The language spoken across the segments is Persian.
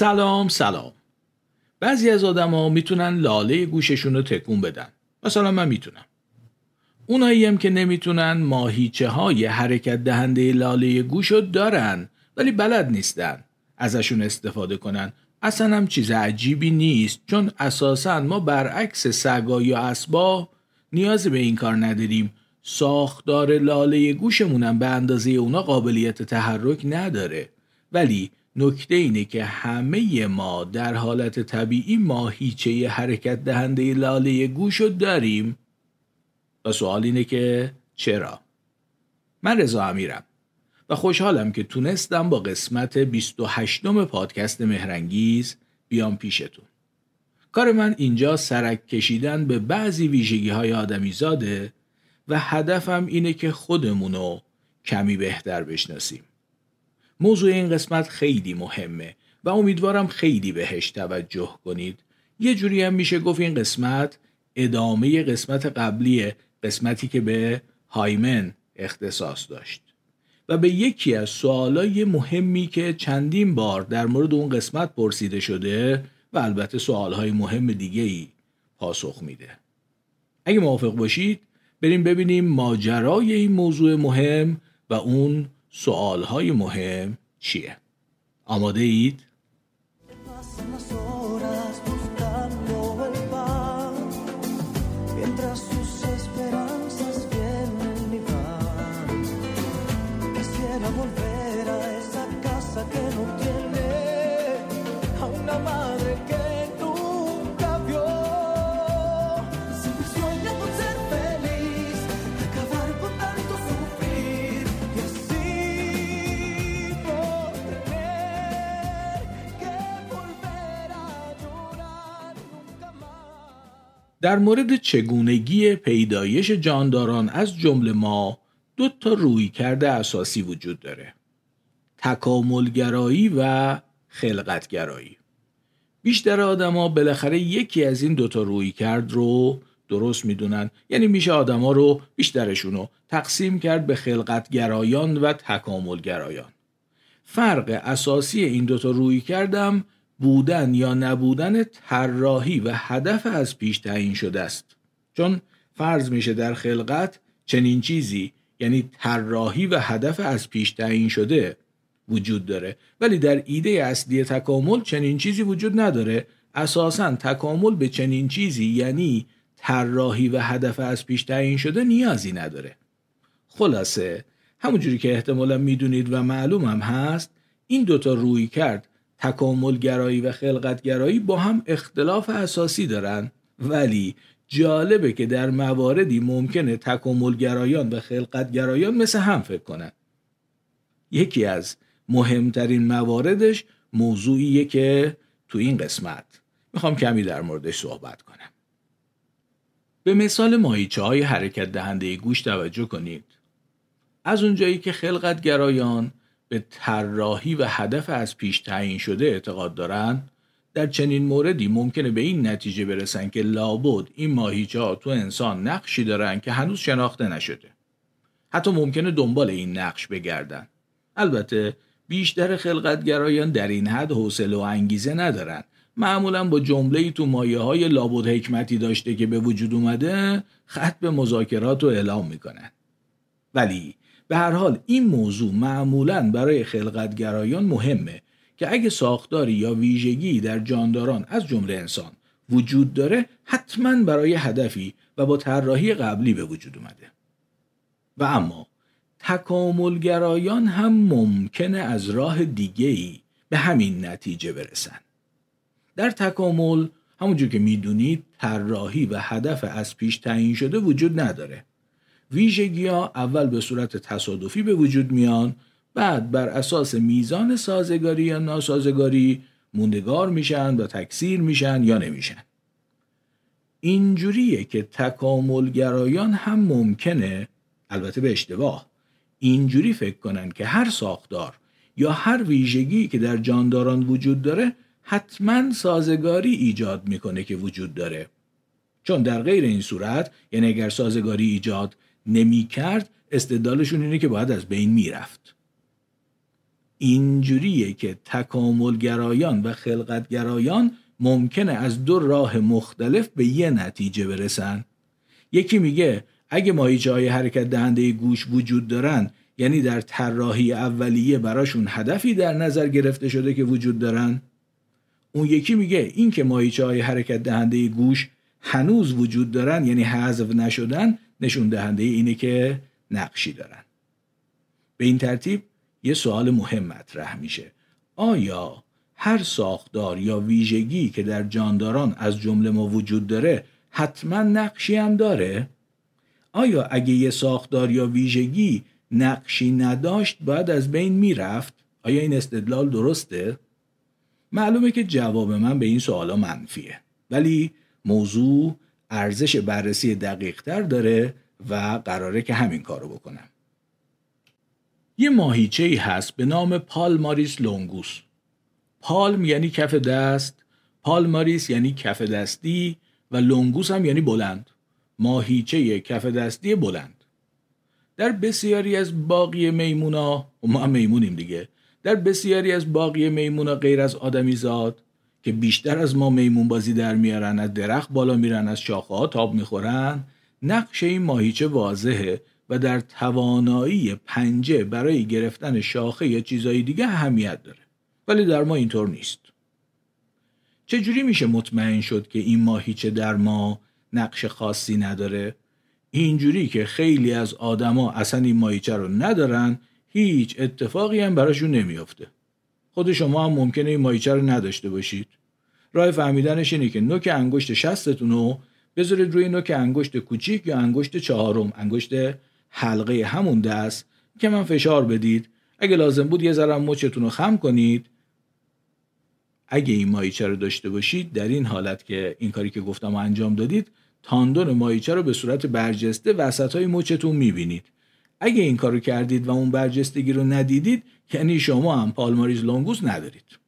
سلام سلام. بعضی از آدما می‌تونن لاله گوششون رو تکون بدن. مثلا من می‌تونم. اونایی هم که نمی‌تونن ماهیچه های حرکت دهنده لاله گوش رو دارن ولی بلد نیستن. ازشون استفاده کنن. اصلا هم چیز عجیبی نیست چون اساسا ما برعکس سگا یا اسبا نیازی به این کار نداریم. ساختار لاله گوشمونم به اندازه اونا قابلیت تحرک نداره. ولی نکته اینه که همه ما در حالت طبیعی ماهیچه حرکت دهنده لاله گوش رو داریم و سوال اینه که چرا؟ من رضا امیرم و خوشحالم که تونستم با قسمت 28 پادکست مهرنگیز بیام پیشتون. کار من اینجا سرک کشیدن به بعضی ویژگی های آدمی و هدفم اینه که خودمونو کمی بهتر بشناسیم. موضوع این قسمت خیلی مهمه و امیدوارم خیلی بهش توجه کنید. یه جوری هم میشه گفت این قسمت ادامه قسمت قبلی قسمتی که به هایمن اختصاص داشت. و به یکی از سوالای مهمی که چندین بار در مورد اون قسمت پرسیده شده و البته سوالهای مهم دیگه ای پاسخ میده. اگه موافق باشید بریم ببینیم ماجرای این موضوع مهم و اون سوالهای مهم چیه؟ آماده اید؟ در مورد چگونگی پیدایش جانداران از جمله ما دو تا روی کرده اساسی وجود داره. تکاملگرایی و خلقتگرایی. بیشتر آدما بالاخره یکی از این دوتا روی کرد رو درست می‌دونن. یعنی میشه آدما رو بیشترشون رو تقسیم کرد به خلقتگرایان و تکاملگرایان. فرق اساسی این دوتا روی کردم بودن یا نبودن طراحی و هدف از پیش تعیین شده است. چون فرض میشه در خلقت چنین چیزی یعنی طراحی و هدف از پیش تعیین شده وجود داره. ولی در ایده اصلی تکامل چنین چیزی وجود نداره. اساسا تکامل به چنین چیزی یعنی طراحی و هدف از پیش تعیین شده نیازی نداره. خلاصه همونجوری که احتمالا می‌دونید و معلوم هم هست این دوتا روی کرد تکاملگرایی و خلقتگرایی با هم اختلاف اساسی دارن. ولی جالبه که در مواردی ممکنه تکاملگرایان و خلقتگرایان مثل هم فکر کنن. یکی از مهمترین مواردش موضوعیه که تو این قسمت می‌خوام کمی در موردش صحبت کنم. به مثال ماهیچه های حرکت دهنده گوش توجه کنید. از اونجایی که خلقتگرایان به طراحی و هدف از پیش تعیین شده اعتقاد دارند در چنین موردی ممکنه به این نتیجه برسن که لابد این ماهیچه ها تو انسان نقشی دارن که هنوز شناخته نشده. حتی ممکنه دنبال این نقش بگردن. البته بیشتر خلقتگرایان در این حد حوصله و انگیزه ندارن. معمولا با جمله تو مایه های لابد حکمتی داشته که به وجود اومده خط به مذاکرات رو اعلام می‌کنن. ولی به هر حال این موضوع معمولا برای خلقتگرایان مهمه که اگه ساختاری یا ویژگی در جانداران از جمله انسان وجود داره حتما برای هدفی و با طراحی قبلی به وجود اومده. و اما تکاملگرایان هم ممکنه از راه دیگه‌ای به همین نتیجه برسن. در تکامل همونجور که می‌دونید طراحی و هدف از پیش تعیین شده وجود نداره. ویژگی ها اول به صورت تصادفی به وجود میان بعد بر اساس میزان سازگاری یا ناسازگاری موندگار میشن و تکثیر میشن یا نمیشن. اینجوریه که تکاملگرایان هم ممکنه البته به اشتباه اینجوری فکر کنن که هر ساختار یا هر ویژگی که در جانداران وجود داره حتما سازگاری ایجاد می‌کنه که وجود داره. چون در غیر این صورت یعنی اگر سازگاری ایجاد نمی کرد استدلالشون اینه که باید از بین می‌رفت. اینجوریه که تکاملگرایان و خلقتگرایان ممکنه از دو راه مختلف به یه نتیجه برسن. یکی میگه اگه ماهیچه های حرکت دهنده گوش وجود دارن یعنی در طراحی اولیه براشون هدفی در نظر گرفته شده که وجود دارن. اون یکی میگه این که ماهیچه های حرکت دهنده گوش هنوز وجود دارن یعنی حذف نشدن نشون دهنده اینه که نقشی دارن به این ترتیب یه سوال مهم مطرح میشه آیا هر ساختار یا ویژگی که در جانداران از جمله ما وجود داره حتما نقشی هم داره؟ آیا اگه یه ساختار یا ویژگی نقشی نداشت باید از بین می‌رفت؟ آیا این استدلال درسته؟ معلومه که جواب من به این سوالا منفیه ولی موضوع ارزش بررسی دقیق تر داره و قراره که همین کارو بکنم. یه ماهیچه ای هست به نام پالماریس لونگوس. پالم یعنی کف دست پالماریس یعنی کف دستی و لونگوس هم یعنی بلند. ماهیچه کف دستی بلند. در بسیاری از باقی میمونا ما میمونیم دیگه در بسیاری از باقی میمونا غیر از آدمی زاد که بیشتر از ما میمون بازی در میارن از درخت بالا میرن از شاخه ها تاب می‌خورن. نقش این ماهیچه واضحه و در توانایی پنجه برای گرفتن شاخه یا چیزایی دیگه اهمیت داره. ولی در ما اینطور نیست. چجوری میشه مطمئن شد که این ماهیچه در ما نقش خاصی نداره؟ اینجوری که خیلی از آدما اصلا این ماهیچه رو ندارن هیچ اتفاقی هم براشون نمیافته. خود شما هم ممکنه این ماهیچه رو نداشته باشید. راه فهمیدنش اینه که نوک انگشت شستتون رو بذارید روی نوک انگشت کوچیک یا انگشت چهارم انگشت حلقه همون دست که من فشار بدید. اگه لازم بود یه ذره مچتون رو خم کنید. اگه این ماهیچه رو داشته باشید در این حالت که این کاری که گفتم انجام دادید تاندون ماهیچه رو به صورت برجسته وسط های مچتون می‌بینید. اگه این کارو کردید و اون برجستگی رو ندیدید یعنی شما هم پالماریز لونگوس ندارید.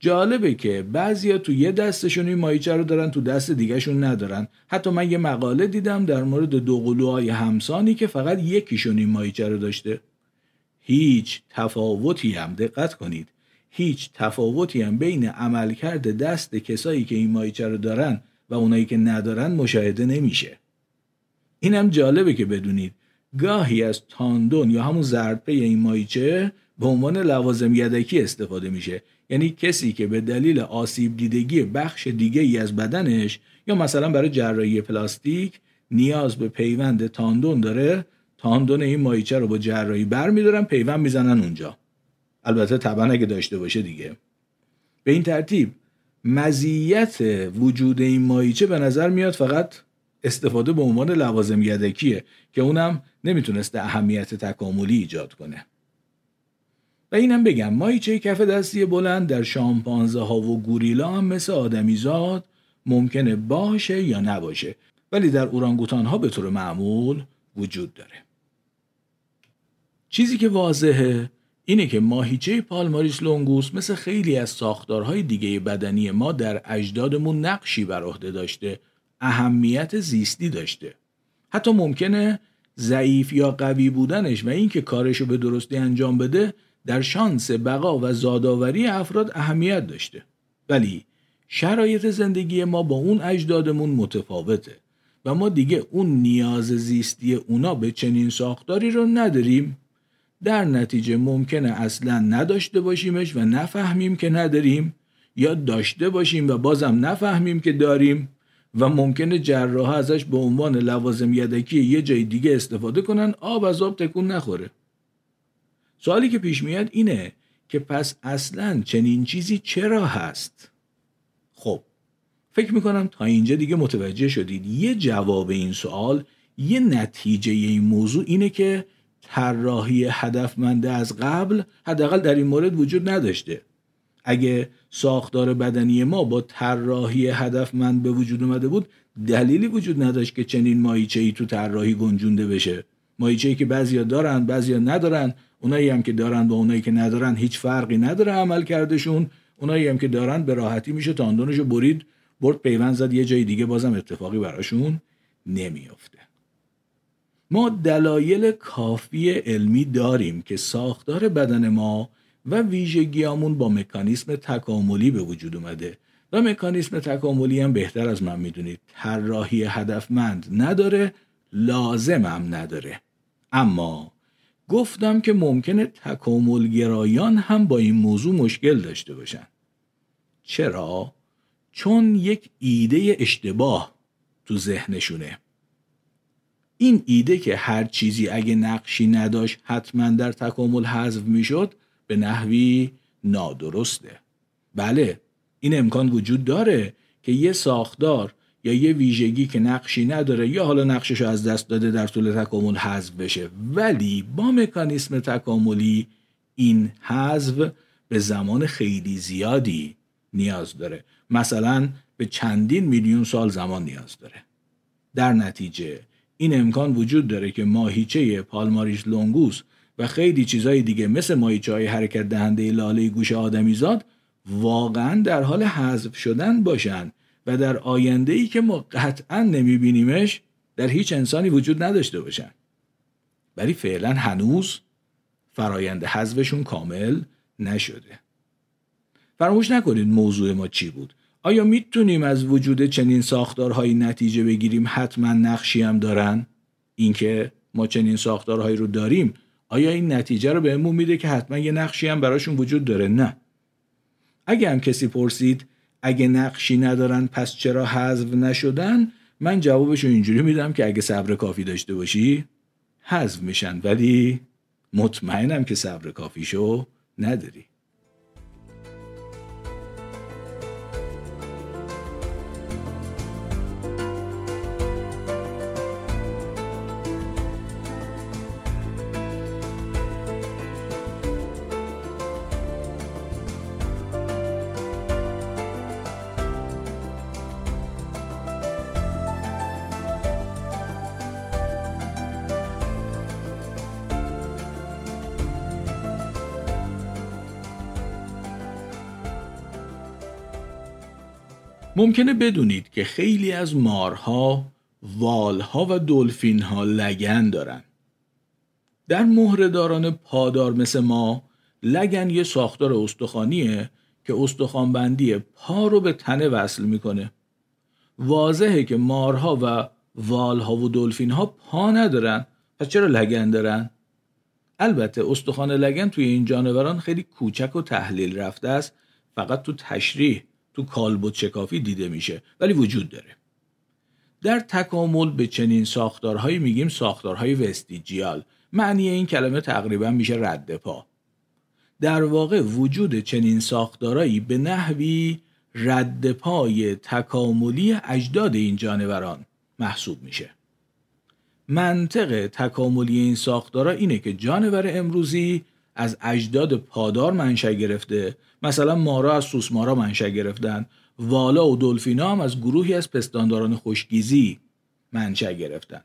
جالبه که بعضیا تو یه دستشون این ماهیچه رو دارن تو دست دیگهشون ندارن. حتی من یه مقاله دیدم در مورد دو قلوهای همسانی که فقط یکیشون این ماهیچه رو داشته. هیچ تفاوتی هم دقت کنید هیچ تفاوتی هم بین عملکرد دست کسایی که این ماهیچه رو دارن و اونایی که ندارن مشاهده نمیشه. اینم جالبه که بدونید گاهی از تاندون یا همون زردپه این ماهیچه به عنوان لوازم یدکی استفاده میشه. یعنی کسی که به دلیل آسیب دیدگی بخش دیگه ای از بدنش یا مثلا برای جراحی پلاستیک نیاز به پیوند تاندون داره تاندون این ماهیچه رو با جراحی بر میدارن پیوند می‌زنن اونجا. البته طبعا اگه داشته باشه دیگه. به این ترتیب مزیت وجود این ماهیچه به نظر میاد فقط استفاده به عنوان لوازم یدکیه که اونم نمی‌تونسته اهمیت تکاملی ایجاد کنه. و اینم بگم ماهیچه کف دستی بلند در شامپانزه ها و گوریلا هم مثل آدمیزاد ممکنه باشه یا نباشه ولی در اورانگوتان ها به طور معمول وجود داره. چیزی که واضحه اینه که ماهیچه پالماریس لونگوس مثل خیلی از ساختارهای دیگه بدنی ما در اجدادمون نقشی بر عهده داشته اهمیت زیستی داشته. حتی ممکنه ضعیف یا قوی بودنش و اینکه کارشو به درستی انجام بده در شانس بقا و زادآوری افراد اهمیت داشته. ولی شرایط زندگی ما با اون اجدادمون متفاوته و ما دیگه اون نیاز زیستی اونا به چنین ساختاری رو نداریم. در نتیجه ممکنه اصلا نداشته باشیمش و نفهمیم که نداریم یا داشته باشیم و بازم نفهمیم که داریم. و ممکنه جراح ازش به عنوان لوازم یدکی یه جای دیگه استفاده کنن آب از آب تکون نخوره. سوالی که پیش میاد اینه که پس اصلا چنین چیزی چرا هست؟ خب فکر می‌کنم تا اینجا دیگه متوجه شدید. یه جواب این سوال یه نتیجه این موضوع اینه که طراحی هدفمنده از قبل حداقل در این مورد وجود نداشته. اگه ساختار بدنی ما با طراحی هدفمند به وجود اومده بود دلیلی وجود نداشت که چنین ماهیچه ای تو طراحی گنجونده بشه. ماهیچه ای که بعضیا دارن بعضیا ندارن. اونایی هم که دارن با اونایی که ندارن هیچ فرقی نداره عمل کردشون. اونایی هم که دارن به راحتی میشه تاندونشو برید. برد پیوند زد یه جای دیگه بازم اتفاقی براشون نمیافته. ما دلایل کافی علمی داریم که ساختار بدن ما و ویژگیامون با مکانیسم تکاملی به وجود اومده. و مکانیسم تکاملی هم بهتر از من می‌دونید. طراحی هدفمند نداره لازمم نداره. اما گفتم که ممکنه تکاملگرایان هم با این موضوع مشکل داشته باشن. چرا؟ چون یک ایده اشتباه تو ذهنشونه. این ایده که هر چیزی اگه نقشی نداشت حتما در تکامل حذف می‌شد به نحوی نادرسته. بله این امکان وجود داره که یه ساختار یا یه ویژگی که نقشی نداره یا حالا نقشش از دست داده در طول تکامل حذف بشه. ولی با مکانیسم تکاملی این حذف به زمان خیلی زیادی نیاز داره. مثلا به چندین میلیون سال زمان نیاز داره. در نتیجه این امکان وجود داره که ماهیچه پالماریش لونگوس و خیلی چیزهای دیگه مثل ماهیچه حرکت دهنده لاله گوش آدمیزاد واقعا در حال حذف شدن باشن و در آینده ای که ما قطعا نمیبینیمش در هیچ انسانی وجود نداشته باشن. ولی فعلا هنوز فرایند حذفشون کامل نشده. فراموش نکنید موضوع ما چی بود. آیا می‌تونیم از وجود چنین ساختارهایی نتیجه بگیریم؟ حتما نقشی هم دارن. اینکه ما چنین ساختارهایی رو داریم آیا این نتیجه رو بهمون میده که حتما یه نقشی هم براشون وجود داره؟ نه. اگه هم کسی پرسید اگه نقشی ندارن پس چرا حذف نشدن؟ من جوابش رو اینجوری میدم که اگه صبر کافی داشته باشی حذف میشن. ولی مطمئنم که صبر کافیشو نداری. ممکنه بدونید که خیلی از مارها، والها و دلفینها لگن دارن. در مهرهداران پادار مثل ما لگن یه ساختار استخوانیه که استخوانبندی پا رو به تنه وصل می‌کنه. واضحه که مارها و والها و دلفینها پا ندارن پس چرا لگن دارن؟ البته استخوان لگن توی این جانوران خیلی کوچک و تحلیل رفته است فقط تو تشریح تو کالبد شکافی دیده میشه ولی وجود داره. در تکامل به چنین ساختارهایی میگیم ساختارهای وستیجیال. معنی این کلمه تقریبا میشه رد پا. در واقع وجود چنین ساختارهایی به نحوی رد پای تکاملی اجداد این جانوران محسوب میشه. منطق تکاملی این ساختارا اینه که جانور امروزی از اجداد پادار منشأ گرفته. مثلا مارا از سوسمارا منشأ گرفتن. والا و دلفینا هم از گروهی از پستانداران خوشگیزی منشأ گرفتن.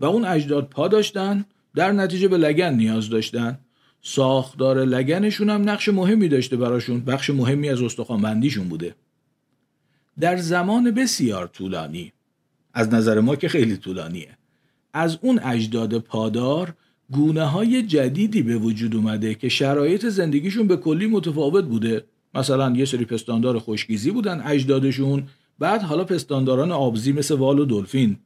و اون اجداد پا داشتن در نتیجه به لگن نیاز داشتن. ساختار لگنشون هم نقش مهمی داشته براشون بخش مهمی از استخوانبندیشون بوده. در زمان بسیار طولانی از نظر ما که خیلی طولانیه از اون اجداد پادار گونه های جدیدی به وجود اومده که شرایط زندگیشون به کلی متفاوت بوده. مثلا یه سری پستاندار خوشگیزی بودن اجدادشون بعد حالا پستانداران آبزی مثل وال و دلفین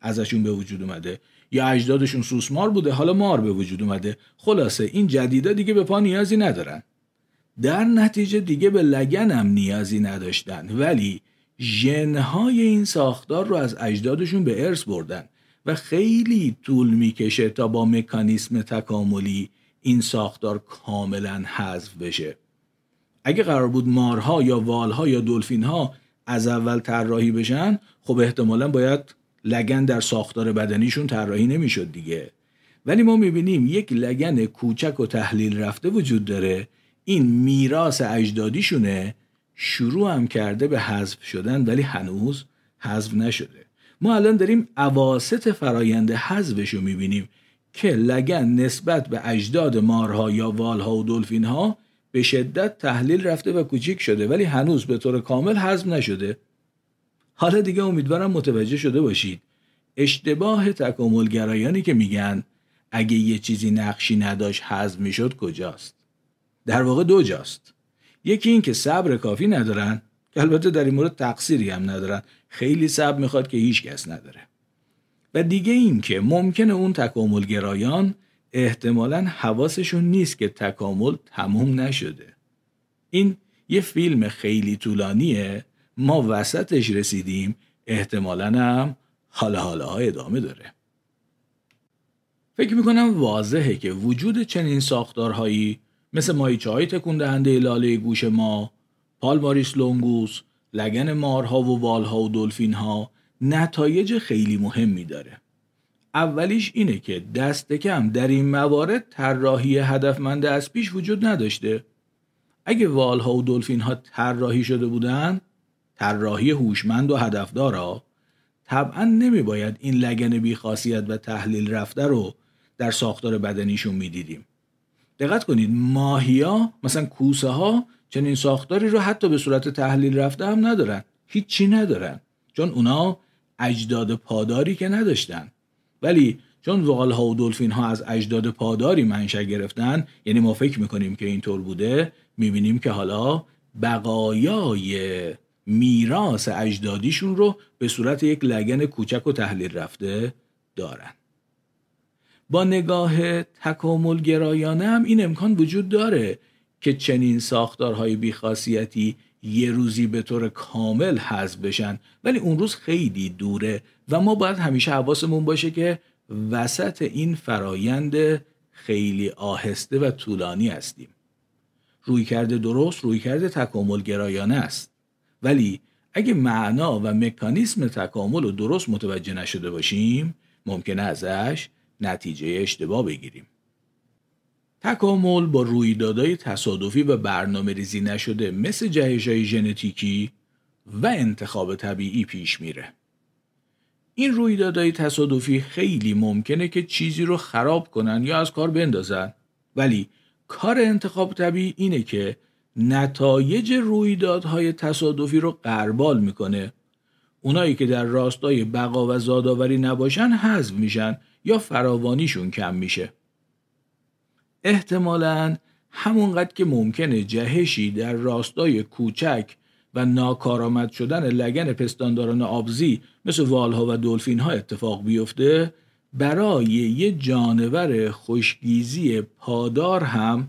ازشون به وجود اومده. یا اجدادشون سوسمار بوده حالا مار به وجود اومده. خلاصه این جدیدا دیگه به پا نیازی ندارن. در نتیجه دیگه به لگن هم نیازی نداشتن. ولی ژنهای این ساختار رو از اجدادشون به ارث بردن. و خیلی طول می‌کشه تا با مکانیسم تکاملی این ساختار کاملا حذف بشه. اگه قرار بود مارها یا والها یا دلفینها از اول طراحی بشن خب احتمالا باید لگن در ساختار بدنیشون طراحی نمی‌شد دیگه. ولی ما می‌بینیم یک لگن کوچک و تحلیل رفته وجود داره. این میراث اجدادیشونه شروع هم کرده به حذف شدن ولی هنوز حذف نشده. ما الان داریم عواست فرایند حذفش رو می‌بینیم که لگن نسبت به اجداد مارها یا والها و دلفینها به شدت تحلیل رفته و کوچیک شده ولی هنوز به طور کامل حذف نشده. حالا دیگه امیدوارم متوجه شده باشید. اشتباه تکاملگرایانی که میگن اگه یه چیزی نقشی نداشت حذف می‌شد کجاست؟ در واقع دو جاست. یکی این که صبر کافی ندارن که البته در این مورد تقصیری هم ندارن. خیلی صبر می‌خواد که هیچ کس نداره. و دیگه این که ممکنه اون تکاملگرایان احتمالا حواسشون نیست که تکامل تموم نشده. این یه فیلم خیلی طولانیه. ما وسطش رسیدیم. احتمالا هم حالا حالا ادامه داره. فکر می‌کنم واضحه که وجود چنین ساختارهایی مثل مایچه های تکون دهنده لاله گوش ما، پالماریس لونگوس، لگن مارها و والها و دلفین ها نتایج خیلی مهمی داره. اولیش اینه که دست کم در این موارد طراحی هدفمند از پیش وجود نداشته. اگه والها و دلفین ها طراحی شده بودن، طراحی هوشمند و هدفدارا طبعا نمی باید این لگن بیخاصیت و تحلیل رفته رو در ساختار بدنیشون می‌دیدیم. دقت کنید ماهیا مثلا کوسه ها چنین ساختاری رو حتی به صورت تحلیل رفته هم ندارن. هیچی ندارن. چون اونا اجداد پاداری که نداشتن. ولی چون وال ها و دلفین ها از اجداد پاداری منشأ گرفتن یعنی ما فکر می‌کنیم که اینطور بوده می‌بینیم که حالا بقایای میراث اجدادیشون رو به صورت یک لگن کوچک و تحلیل رفته دارن. با نگاه تکامل گرایانه هم این امکان وجود داره. که چنین ساختارهای بیخاصیتی یه روزی به طور کامل حذف بشن. ولی اون روز خیلی دوره و ما باید همیشه حواسمون باشه که وسط این فرایند خیلی آهسته و طولانی هستیم. روی کرده درست روی کرده تکامل گرایانه است. ولی اگه معنا و مکانیسم تکامل رو درست متوجه نشده باشیم ممکنه ازش نتیجه اشتباه بگیریم. تکامل با رویدادهای تصادفی و برنامه ریزی نشده مثل جهش های ژنتیکی و انتخاب طبیعی پیش میره. این رویدادهای تصادفی خیلی ممکنه که چیزی رو خراب کنن یا از کار بندازن. ولی کار انتخاب طبیعی اینه که نتایج رویدادهای تصادفی رو قربال می‌کنه. اونایی که در راستای بقا و زادآوری نباشن حذف میشن یا فراوانیشون کم میشه. احتمالا همونقدر که ممکنه جهشی در راستای کوچک و ناکارآمد شدن لگن پستانداران آبزی مثل والها و دلفین ها اتفاق بیفته برای یه جانور خشکی‌زی پادار هم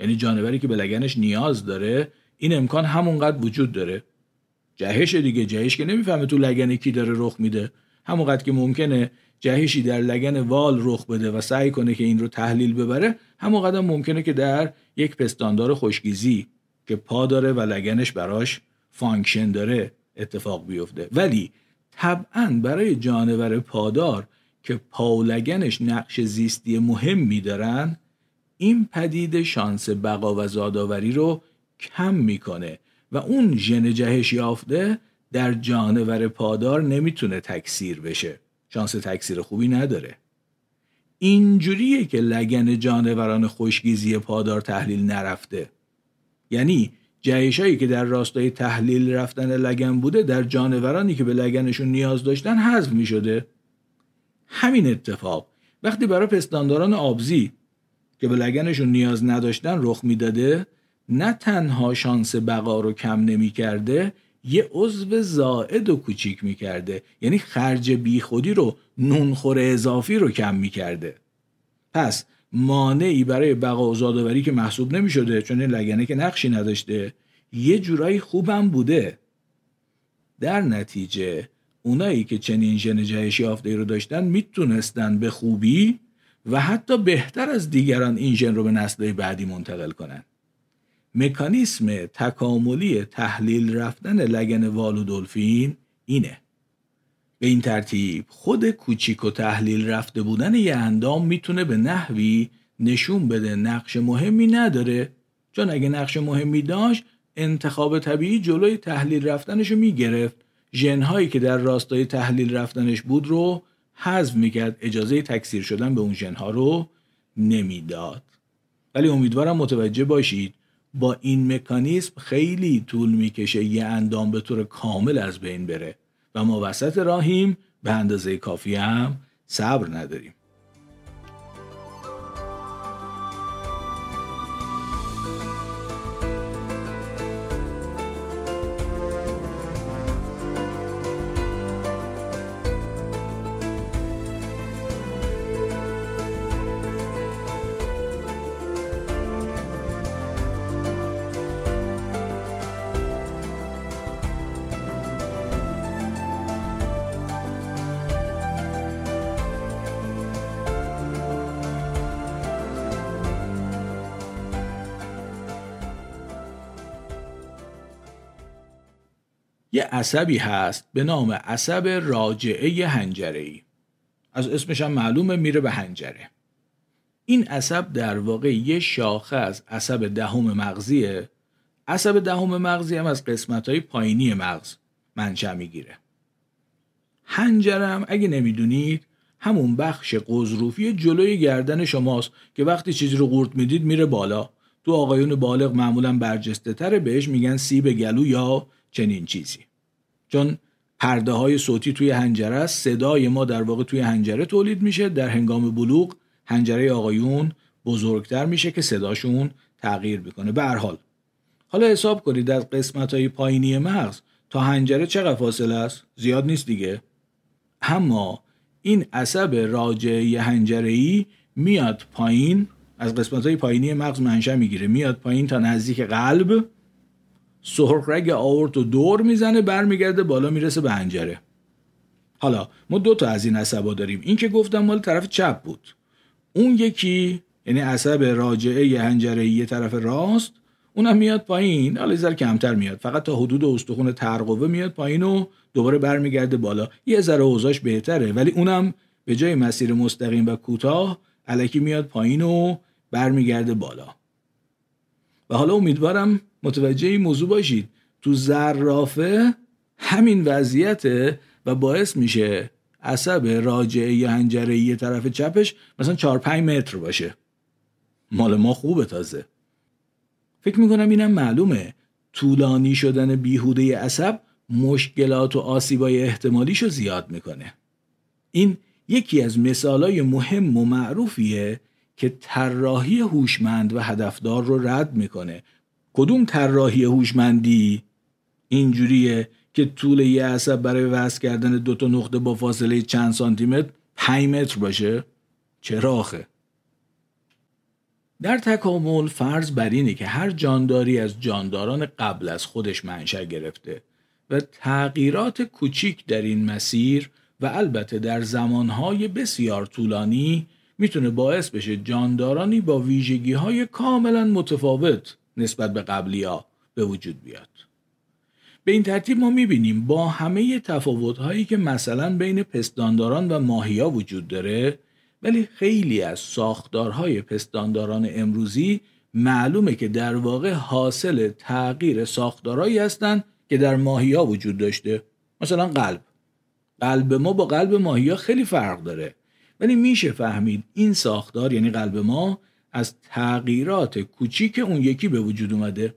یعنی جانوری که به لگنش نیاز داره این امکان همونقدر وجود داره. جهش دیگه جهش که نمی‌فهمه تو لگن کی داره رخ میده. همونقدر که ممکنه جهشی در لگن وال رخ بده و سعی کنه که این رو تحلیل ببره همون قدرم ممکنه که در یک پستاندار خشکی‌زی که پا داره و لگنش براش function داره اتفاق بیفته. ولی طبعا برای جانور پادار که پا و لگنش نقش زیستی مهم میدارن این پدید شانس بقا و زادآوری رو کم می‌کنه و اون ژن جهش یافته در جانور پادار نمی‌تونه تکثیر بشه. شانس تکثیر خوبی نداره. اینجوریه که لگن جانوران خوشگیزی پادار تحلیل نرفته. یعنی جهشایی که در راستای تحلیل رفتن لگن بوده در جانورانی که به لگنشون نیاز داشتن حذف می شده همین اتفاق. وقتی برای پستانداران آبزی که به لگنشون نیاز نداشتن رخ می‌داده نه تنها شانس بقا رو کم نمی کرده یه عضو زائد و کوچیک می‌کرده. یعنی خرج بیخودی رو نونخور اضافی رو کم می‌کرده. پس مانعی برای بقا و زادآوری که محسوب نمی‌شده چون این لگنه که نقشی نداشته یه جورایی خوبم بوده. در نتیجه اونایی که چنین ژن جهش یافته رو داشتن می‌تونستن به خوبی و حتی بهتر از دیگران این ژن رو به نسل بعدی منتقل کنن. مکانیسم تکاملی تحلیل رفتن لگن وال و دلفین اینه. به این ترتیب خود کوچیک و تحلیل رفته بودن یه اندام می‌تونه به نحوی نشون بده نقش مهمی نداره. چون اگه نقش مهمی داشت انتخاب طبیعی جلوی تحلیل رفتنش رو می‌گرفت. ژنهایی که در راستای تحلیل رفتنش بود رو حذف می‌کرد. اجازه تکثیر شدن به اون ژنها رو نمی‌داد. ولی امیدوارم متوجه باشید با این مکانیزم خیلی طول می‌کشه یه اندام به طور کامل از بین بره. و ما وسط راهیم به اندازه کافی هم صبر نداریم. عصبی هست به نام عصب راجعه هنجره از اسمش هم معلومه میره به هنجره این عصب در واقع یه شاخه از عصب دهم مغزیه. عصب دهم مغزی هم از قسمت های پایینی مغز منشأ می‌گیره. هنجره هم اگه نمی‌دونید همون بخش قضروفی جلوی گردن شماست که وقتی چیزی رو قورت می‌دید میره بالا. تو آقایون بالغ معمولا برجسته تره بهش میگن سیب گلو یا چنین چیزی. چون پرده های صوتی توی هنجره است. صدای ما در واقع توی هنجره تولید میشه. در هنگام بلوغ هنجره آقایون بزرگتر میشه که صداشون تغییر می‌کنه به هر حال. حالا حساب کنید از قسمت های پایینی مغز تا هنجره چقدر فاصله است؟ زیاد نیست دیگه. اما این عصب راجعه هنجره ای میاد پایین از قسمت های پایینی مغز منشأ می‌گیره. میاد پایین تا نزدیک قلب. سرخ رگ آورت و دور می‌زنه برمیگرده بالا می‌رسه به هنجره حالا ما دو تا از این عصبا داریم. این که گفتم مال طرف چپ بود. اون یکی یعنی عصب راجعه هنجره یه طرف راست اونم میاد پایین. حالا ذره کمتر میاد. فقط تا حدود استخون ترقوه میاد پایین و دوباره برمیگرده بالا. یه ذره اوضاعش بهتره ولی اونم به جای مسیر مستقیم و کوتاه علکی میاد پایین و برمیگرده بالا. حالا امیدوارم متوجه این موضوع باشید. تو زرافه همین وضعیته و باعث میشه عصب راجعه یا هنجره یه طرف چپش مثلا 4 5 متر باشه. مال ما خوبه تازه. فکر می‌کنم اینم معلومه. طولانی شدن بیهوده عصب مشکلات و آسیبای احتمالیشو زیاد می‌کنه. این یکی از مثالای مهم و معروفیه که طراحی هوشمند و هدفدار رو رد می‌کنه. کدوم طراحی هوشمندی؟ اینجوریه که طول یه عصب برای وصل کردن دو تا نقطه با فاصله چند سانتی متر 5 متر باشه؟ چراخه در تکامل فرض بر اینه که هر جانداری از جانداران قبل از خودش منشأ گرفته و تغییرات کوچیک در این مسیر و البته در زمانهای بسیار طولانی می‌تونه باعث بشه جاندارانی با ویژگی های کاملا متفاوت نسبت به قبلی ها به وجود بیاد. به این ترتیب ما می‌بینیم با همه تفاوت هایی که مثلا بین پستانداران و ماهیا وجود داره ولی خیلی از ساختارهای پستانداران امروزی معلومه که در واقع حاصل تغییر ساختارهایی هستند که در ماهیا وجود داشته. مثلا قلب. قلب ما با قلب ماهیا خیلی فرق داره. ولی میشه فهمید این ساختار یعنی قلب ما از تغییرات کوچیک اون یکی به وجود اومده.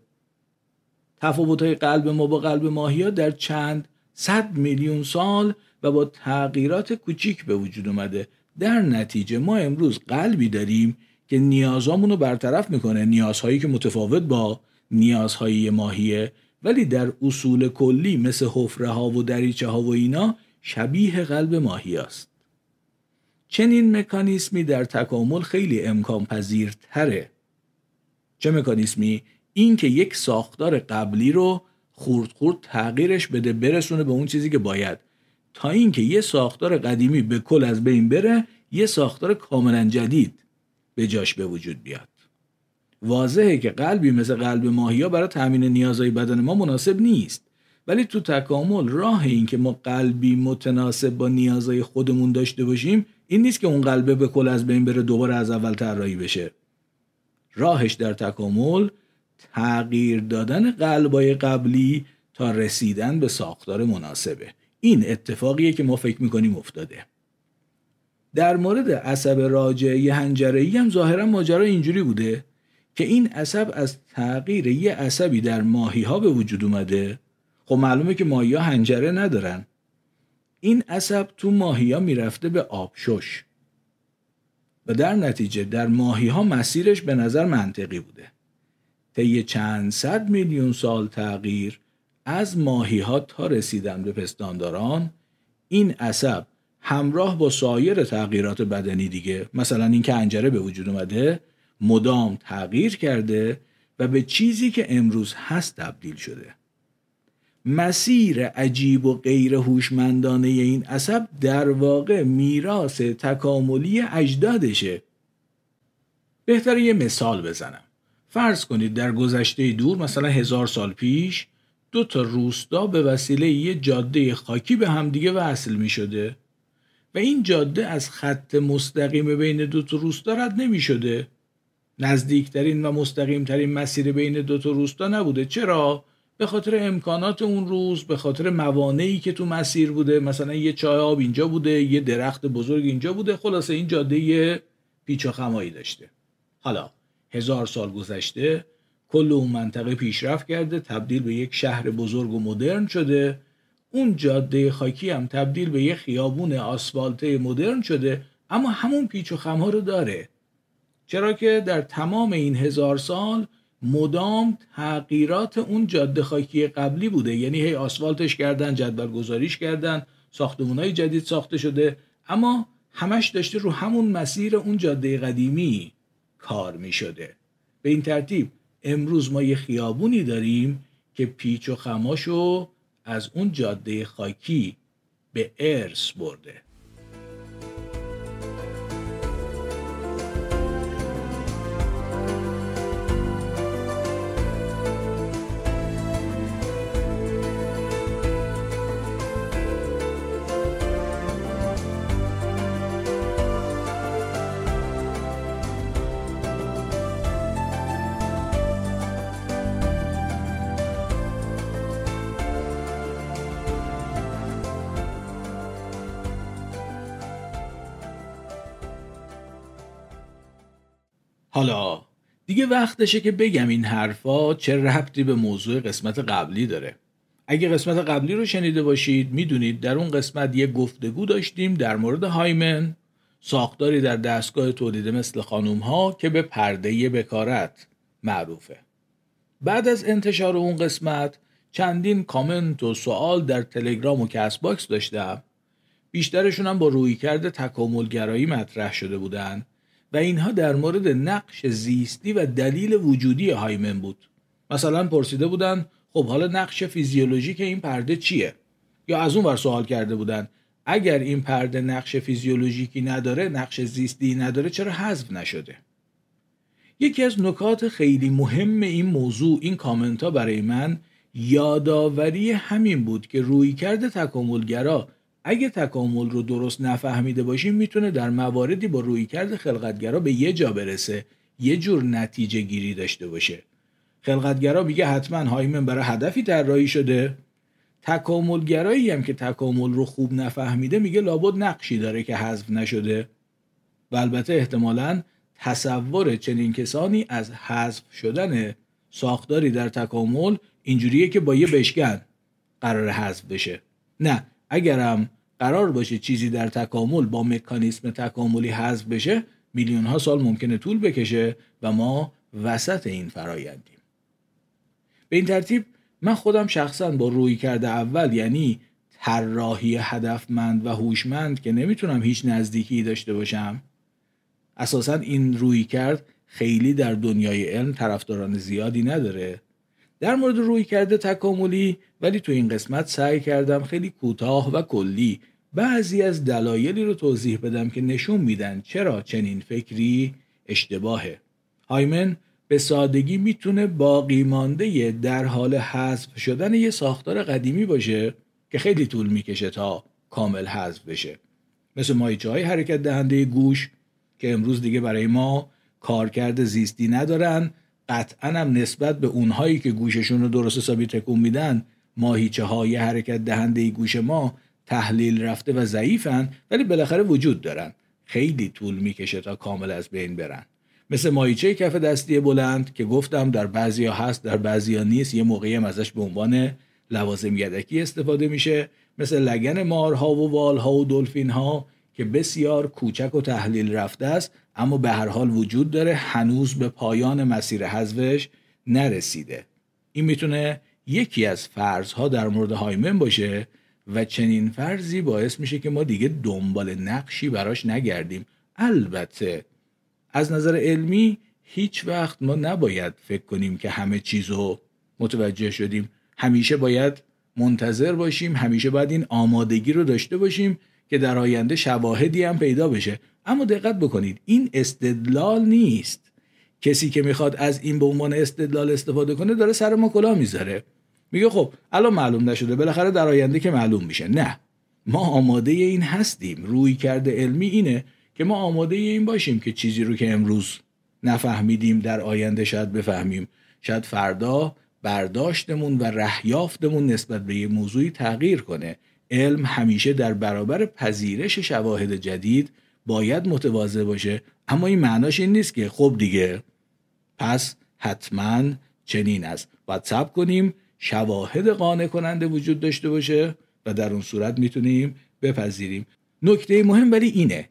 تفاوت های قلب ما با قلب ماهیا در چند صد میلیون سال و با تغییرات کوچیک به وجود اومده. در نتیجه ما امروز قلبی داریم که نیازامون رو برطرف می‌کنه. نیازهایی که متفاوت با نیازهای ماهیه. ولی در اصول کلی مثل حفره ها و دریچه ها و اینا شبیه قلب ماهی است. چنین مکانیسمی در تکامل خیلی امکان پذیرتره. چه مکانیسمی؟ این که یک ساختار قبلی رو خورد خورد تغییرش بده برسونه به اون چیزی که باید تا اینکه یه ساختار قدیمی به کل از بین بره یه ساختار کاملا جدید به جاش به وجود بیاد واضحه که قلبی مثل قلب ماهیا برای تامین نیازهای بدن ما مناسب نیست ولی تو تکامل راه این که ما قلبی متناسب با نیازهای خودمون داشته باشیم این نیست که اون قلبه به کل از بین بره دوباره از اول طراحی بشه. راهش در تکامل تغییر دادن قلبای قبلی تا رسیدن به ساختار مناسبه. این اتفاقیه که ما فکر می‌کنیم افتاده. در مورد عصب راجعه هنجره هم ظاهرا ماجرا اینجوری بوده که این عصب از تغییر یه عصبی در ماهی ها به وجود اومده. خب معلومه که ماهی ها هنجره ندارن. این عصب تو ماهی ها می‌رفته به آبشش و در نتیجه در ماهی ها مسیرش به نظر منطقی بوده. طی چند صد میلیون سال تغییر از ماهی ها تا رسیدن به پستانداران این عصب همراه با سایر تغییرات بدنی دیگه مثلا اینکه انجره به وجود اومده مدام تغییر کرده و به چیزی که امروز هست تبدیل شده. مسیر عجیب و غیر هوشمندانه این عصب در واقع میراث تکاملی اجدادشه. بهتره یه مثال بزنم. فرض کنید در گذشته دور مثلا هزار سال پیش دو تا روستا به وسیله یه جاده خاکی به همدیگه وصل می شده و این جاده از خط مستقیم بین دو تا روستا رد نمی شده نزدیکترین و مستقیمترین مسیر بین دو تا روستا نبوده. چرا؟ به خاطر امکانات اون روز به خاطر موانعی که تو مسیر بوده مثلا یه چای آب اینجا بوده یه درخت بزرگ اینجا بوده خلاصه این جاده پیچ و خمایی داشته. حالا هزار سال گذشته کل اون منطقه پیشرفت کرده تبدیل به یک شهر بزرگ و مدرن شده. اون جاده خاکی هم تبدیل به یک خیابون آسفالته مدرن شده اما همون پیچ و خمها رو داره. چرا که در تمام این هزار سال مدام تغییرات اون جاده خاکی قبلی بوده. یعنی هی آسفالتش کردن جدول گذاریش کردن ساختمون جدید ساخته شده. اما همش داشته رو همون مسیر اون جاده قدیمی کار می شده به این ترتیب امروز ما یه خیابونی داریم که پیچ و خماشو از اون جاده خاکی به ارث برده. حالا دیگه وقتشه که بگم این حرفا چه ربطی به موضوع قسمت قبلی داره. اگه قسمت قبلی رو شنیده باشید می‌دونید در اون قسمت یه گفتگو داشتیم در مورد hymen ساختاری در دستگاه تولید مثل خانوم ها که به پرده بکارت معروفه. بعد از انتشار اون قسمت چندین کامنت و سوال در تلگرام و کست باکس داشتم. بیشترشون هم با رویکرد تکاملگرایی مطرح شده بودن. اینها در مورد نقش زیستی و دلیل وجودی هایمن بود. مثلا پرسیده بودن خب حالا نقش فیزیولوژیک این پرده چیه؟ یا از اون ور سوال کرده بودن اگر این پرده نقش فیزیولوژیکی نداره نقش زیستی نداره چرا حذف نشده؟ یکی از نکات خیلی مهم این موضوع این کامنت ها برای من یادآوری همین بود که روی کرده تکاملگرا اگه تکامل رو درست نفهمیده باشیم می‌تونه در مواردی با رویکرد خلقتگرا به یه جا برسه یه جور نتیجه گیری داشته باشه. خلقتگرا میگه حتما هایمن برای هدفی طراحی شده. تکاملگرایی هم که تکامل رو خوب نفهمیده میگه لابد نقشی داره که حذف نشده. و البته احتمالا تصور چنین کسانی از حذف شدن ساختاری در تکامل اینجوریه که با یه بشکن قرار حذف بشه. نه اگرم قرار باشه چیزی در تکامل با مکانیسم تکاملی حذف بشه میلیون ها سال ممکنه طول بکشه و ما وسط این فرایندیم. به این ترتیب من خودم شخصا با روی کرده اول یعنی طراحی هدفمند و هوشمند که نمی‌تونم هیچ نزدیکی داشته باشم اساسا این روی کرد خیلی در دنیای علم طرفداران زیادی نداره. در مورد روی کرده تکاملی ولی تو این قسمت سعی کردم خیلی کوتاه و کلی بعضی از دلایلی رو توضیح بدم که نشون میدن چرا چنین فکری اشتباهه. هایمن به سادگی می‌تونه باقی مانده در حال حذف شدن یه ساختار قدیمی باشه که خیلی طول می‌کشه تا کامل حذف بشه. مثل مایچه حرکت دهنده گوش که امروز دیگه برای ما کارکرد زیستی ندارن قطعا هم نسبت به اونهایی که گوششون رو درست حسابی تکون میدن ماهیچه های حرکت دهنده گوش ما تحلیل رفته و ضعیفن ولی بالاخره وجود دارن. خیلی طول می‌کشه تا کامل از بین برن. مثل ماهیچه کف دستی بلند که گفتم در بعضیا هست در بعضیا نیست یه موقعی هم ازش به عنوان لوازم یدکی استفاده میشه. مثل لگن مارها و والها و دلفین ها که بسیار کوچک و تحلیل رفته است اما به هر حال وجود داره هنوز به پایان مسیر حذفش نرسیده. این می‌تونه یکی از فرضها در مورد هایمن باشه و چنین فرضی باعث میشه که ما دیگه دنبال نقشی براش نگردیم. البته از نظر علمی هیچ وقت ما نباید فکر کنیم که همه چیزو متوجه شدیم. همیشه باید منتظر باشیم همیشه باید این آمادگی رو داشته باشیم که در آینده شواهدی هم پیدا بشه. اما دقت بکنید این استدلال نیست. کسی که می‌خواد از این به عنوان استدلال استفاده کنه داره سر ما کلا می‌ذاره. میگه خب الان معلوم نشده بالاخره در آینده که معلوم میشه. نه ما آماده این هستیم. روی کرده علمی اینه که ما آماده این باشیم که چیزی رو که امروز نفهمیدیم در آینده شاید بفهمیم. شاید فردا برداشتمون و رهیافتمون نسبت به یه موضوعی تغییر کنه. علم همیشه در برابر پذیرش شواهد جدید باید متواضع باشه. اما این معناش این نیست که خب دیگه. پس حتما چنین است. باید صبر کنیم شواهد قانع کننده وجود داشته باشه و در اون صورت می‌تونیم بپذیریم. نکته مهم ولی اینه.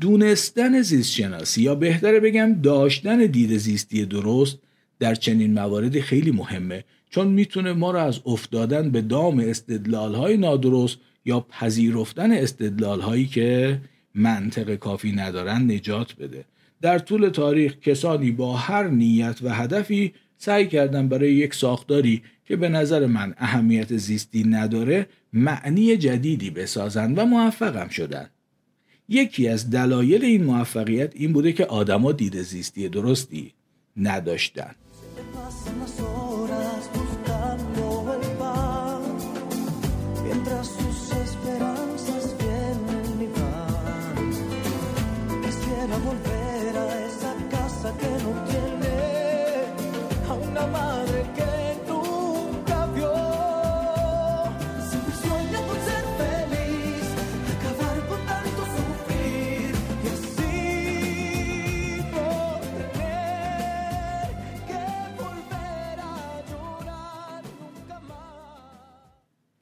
دونستن زیست شناسی یا بهتره بگم داشتن دید زیستی درست در چنین مواردی خیلی مهمه چون می‌تونه ما رو از افتادن به دام استدلال های نادرست یا پذیرفتن استدلال هایی که منطق کافی ندارن نجات بده. در طول تاریخ کسانی با هر نیت و هدفی سعی کردن برای یک ساختاری که به نظر من اهمیت زیستی نداره معنی جدیدی بسازن و موفقم شدن. یکی از دلایل این موفقیت این بوده که آدما دید زیستی درستی نداشتن به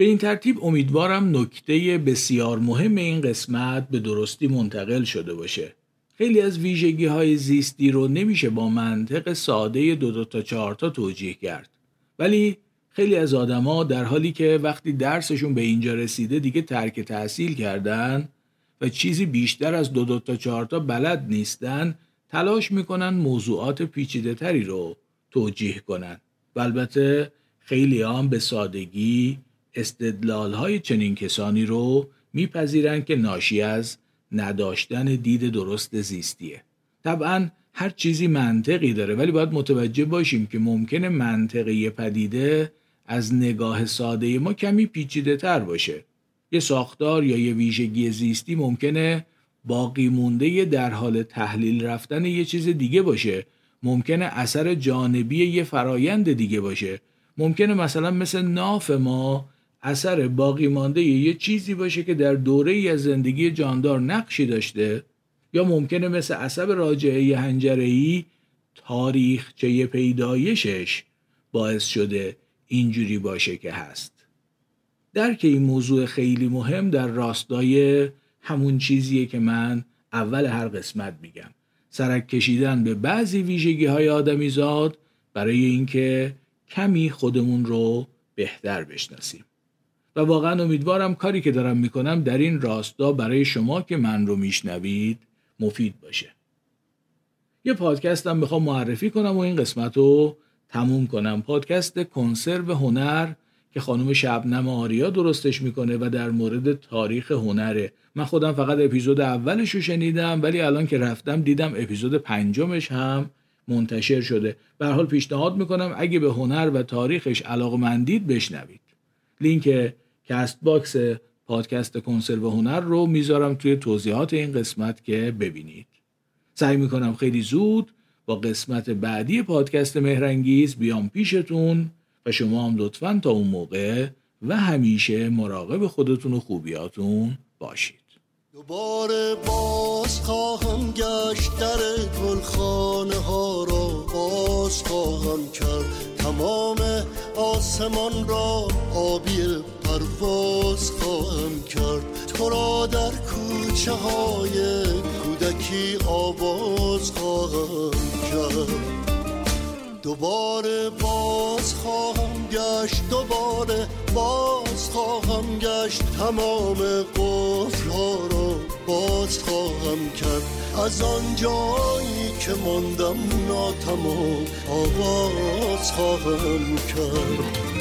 این ترتیب امیدوارم نکته بسیار مهم این قسمت به درستی منتقل شده باشه. خیلی از ویژگی های زیستی رو نمیشه با منطق ساده دو دو تا چهار تا توجیه کرد. ولی خیلی از آدما در حالی که وقتی درسشون به اینجا رسیده دیگه ترک تحصیل کردن و چیزی بیشتر از دو دو تا چهار تا بلد نیستن تلاش می‌کنن موضوعات پیچیده تری رو توجیه کنن و البته خیلی هم به سادگی استدلال های چنین کسانی رو میپذیرند که ناشی از نداشتن دید درست زیستیه. طبعا هر چیزی منطقی داره ولی باید متوجه باشیم که ممکنه منطقی پدیده از نگاه ساده ما کمی پیچیده تر باشه. یه ساختار یا یه ویژگی زیستی ممکنه باقی مونده در حال تحلیل رفتن یه چیز دیگه باشه. ممکنه اثر جانبی یه فرایند دیگه باشه. ممکنه مثلا مثل ناف ما اثر باقی مانده یه چیزی باشه که در دوره ای از زندگی جاندار نقشی داشته یا ممکنه مثل عصب راجعه هنجره‌ای تاریخچه پیدایشش باعث شده اینجوری باشه که هست. درک این موضوع خیلی مهم در راستای همون چیزیه که من اول هر قسمت میگم. سرک کشیدن به بعضی ویژگی های آدمی زاد برای اینکه کمی خودمون رو بهتر بشناسیم. و واقعا امیدوارم کاری که دارم می‌کنم در این راستا برای شما که من رو میشنوید مفید باشه. یه پادکستم می‌خوام معرفی کنم و این قسمت رو تموم کنم. پادکست کنسرو هنر که خانم شبنم آریا درستش می‌کنه و در مورد تاریخ هنره. من خودم فقط اپیزود اولش رو شنیدم ولی الان که رفتم دیدم اپیزود پنجمش هم منتشر شده. به هر حال پیشنهاد می‌کنم اگه به هنر و تاریخش علاقمندید بشنوید. لینک کست باکس پادکست کنسرو هنر رو می‌ذارم توی توضیحات این قسمت که ببینید. سعی می‌کنم خیلی زود با قسمت بعدی پادکست مهرانگیز بیام پیشتون و شما هم لطفا تا اون موقع و همیشه مراقب خودتون و خوبیاتون باشید. دوباره باز خواهم گشت در گلخانه ها را باز خواهم کرد تمام آسمان را آبی پرواز خواهم کرد. تو را در کوچه های کودکی آواز خواهم کرد. دوباره باز خواهم گشت دوباره باز خواهم گشت. تمام قفل را باز خواهم کرد. از آن جایی که ماندم ناتمام آواز خواهم کرد.